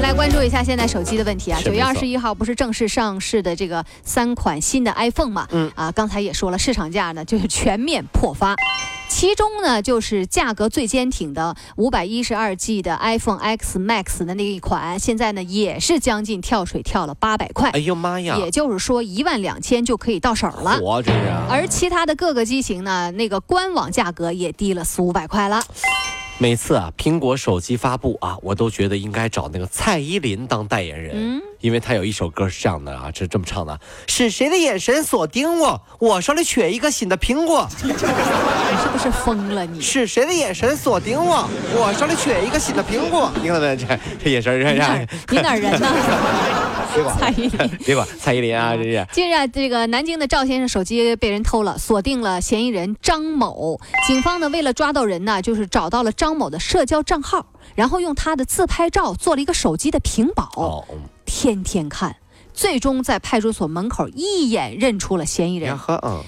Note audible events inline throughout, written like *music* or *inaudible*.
我们来关注一下现在手机的问题啊。是九月二十一号不是正式上市的这个三款新的 iPhone 嘛？嗯啊，刚才也说了，市场价呢就是全面破发。其中呢，就是价格最坚挺的五百一十二 G 的 iPhone X Max 的那一款，现在呢也是将近跳水跳了八百块哎，呦妈呀，也就是说一万两千就可以到手了。火这是。而其他的各个机型呢，那个官网价格也低了四五百块了。每次啊，苹果手机发布啊，我都觉得应该找那个蔡依林当代言人，嗯因为她有一首歌是这样的啊，是这么唱的：是谁的眼神锁定我？我手里缺一个新的苹果。你是不是疯了你？是谁的眼神锁定我？我手里缺一个新的苹果。你看没？这这眼神儿，你哪儿你哪儿人呢？*laughs* *laughs* *laughs* 别管，蔡依林。别管蔡依林啊，这是。近日啊，这个南京的赵先生手机被人偷了，锁定了嫌疑人张某。警方呢，为了抓到人呢，就是找到了张某的社交账号，然后用他的自拍照做了一个手机的屏保，哦，天天看。最终在派出所门口一眼认出了嫌疑人。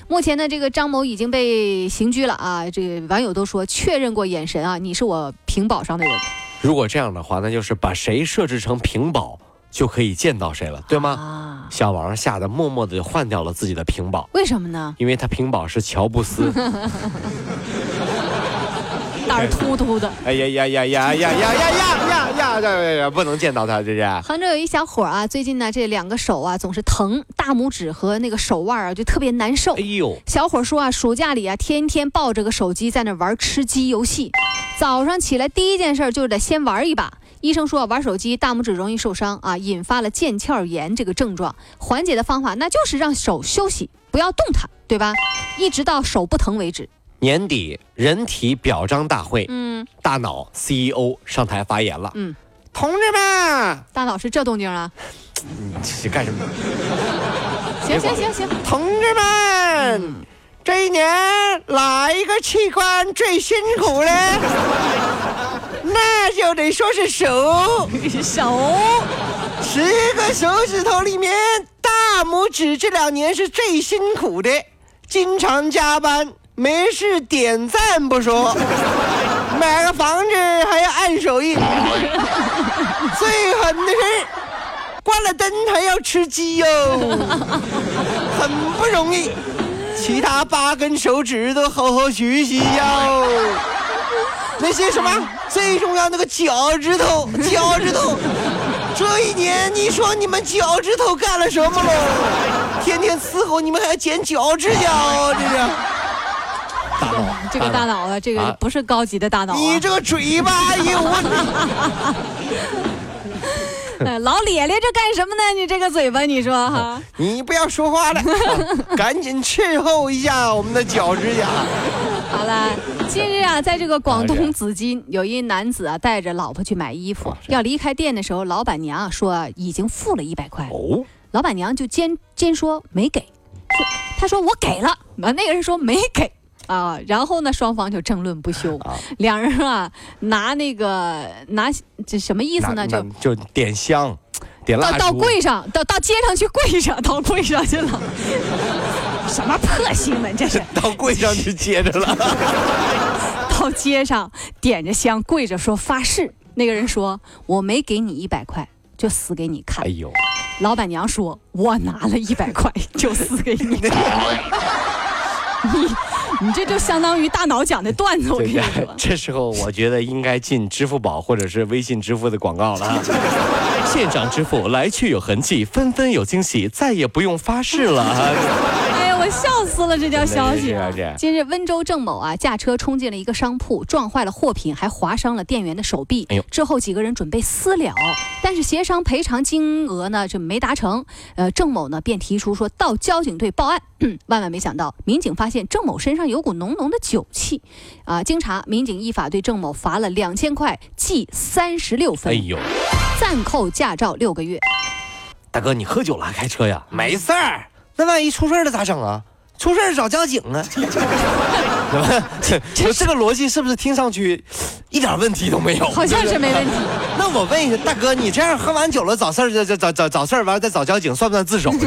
目前呢，这个张某已经被刑拘了啊。这个网友都说确认过眼神啊，你是我屏保上的人如果这样的话，那就是把谁设置成屏保，就可以见到谁了，对吗？啊？小王吓得默默的就换掉了自己的屏保，为什么呢？因为他屏保是乔布斯。胆儿突突的。哎呀呀呀呀呀呀呀呀呀呀！不能见到他，这是。杭州有一小伙儿啊，最近呢这两个手啊总是疼，大拇指和那个手腕啊就特别难受哎。呦，小伙儿说啊，暑假里啊天天抱着个手机在那玩吃鸡游戏，早上起来第一件事就是得先玩一把。医生说啊，玩手机大拇指容易受伤啊，引发了腱鞘炎这个症状。缓解的方法那就是让手休息，不要动它，对吧？一直到手不疼为止。年底人体表彰大会，嗯大脑 CEO 上台发言了。嗯，同志们，大脑是这动静啊？你这干什么？行行行行，同志们，这一年哪一个器官最辛苦呢？那就得说是手。手十个手指头里面，大拇指这两年是最辛苦的，经常加班，没事点赞不说，*laughs* 买个房子还要按手印，最狠的是关了灯还要吃鸡哟，很不容易。其他八根手指都好好学习哟。那些什么最重要那个脚趾头，脚趾头。这一年，你说你们脚趾头干了什么喽？天天伺候你们还要剪脚趾甲哦，这是。大脑，这个大脑啊，这啊个不是高级的大脑啊。你这个嘴巴，哎呦我，*laughs* 呃老咧咧这干什么呢？你这个嘴巴，你说哈？你不要说话了，*laughs* 赶紧伺候一下我们的脚趾甲。好了，近日啊，在这个广啊东紫金，有一男子啊带着老婆去买衣服。要离开店的时候，老板娘啊说啊已经付了一百块，哦，老板娘就坚坚说没给，说他说我给了，啊那个人说没给。啊，然后呢，双方就争论不休，啊。两人啊拿那个拿这什么意思呢？就就点香，点蜡烛，到到柜上，到到街上去跪上，到柜上去了。什么破新闻这是？*laughs* 到柜上去接着了。*laughs* 到街上点着香跪着说发誓。那个人说我没给你一百块，就死给你看哎。呦，老板娘说我拿了一百块，就死给你看。*laughs* 你你这就相当于大脑讲的段子，我跟你说。这时候我觉得应该进支付宝或者是微信支付的广告了啊。线上支付来去有痕迹，纷纷有惊喜，再也不用发誓了啊。*laughs* 哎呀，我笑死了这条消息啊真的是这样！近日，温州郑某啊驾车冲进了一个商铺，撞坏了货品，还划伤了店员的手臂。哎呦之后几个人准备私了，但是协商赔偿金额呢就没达成。呃，郑某呢便提出说到交警队报案。*clears throat* 万万没想到，民警发现郑某身上有股浓浓的酒气。啊、经查，民警依法对郑某罚了两千块，记三十六分，哎呦，暂扣驾照六个月。大哥，你喝酒了还开车呀？没事儿，那万一出事了咋整啊？出事找交警啊？*laughs* 这这这个逻辑是不是听上去一点问题都没有？好像是没问题。那我问一下，大哥，你这样喝完酒了找事儿，找找找事儿，完了再找交警，算不算自首呢？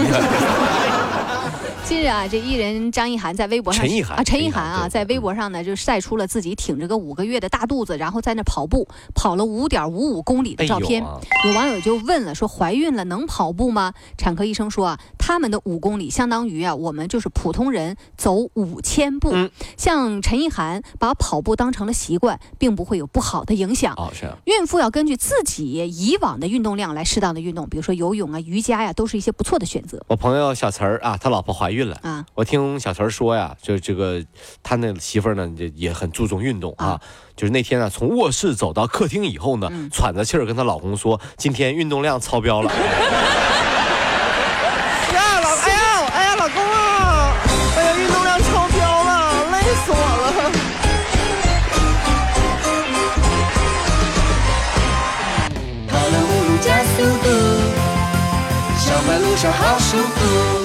近日啊，这艺人张艺涵在微博上，陈意涵啊，陈意涵啊，在微博上呢就晒出了自己挺着个五个月的大肚子，然后在那跑步，跑了五点五五公里的照片。哎有网友就问了，说怀孕了能跑步吗？产科医生说啊，他们的五公里相当于啊，我们就是普通人走五千步。嗯像陈意涵把跑步当成了习惯，并不会有不好的影响。哦，是啊孕妇要根据自己以往的运动量来适当的运动，比如说游泳啊、瑜伽呀、都是一些不错的选择我朋友小陈儿啊，他老婆怀孕了。啊。我听小陈说呀，就这个他那媳妇儿呢，也也很注重运动啊。啊就是那天呢，从卧室走到客厅以后呢，嗯喘着气儿跟她老公说，今天运动量超标了。呀，老，哎呀，哎呀，老公啊，哎呀，运动量超标了，累死我了。跑了五路加速度，上班路上好舒服。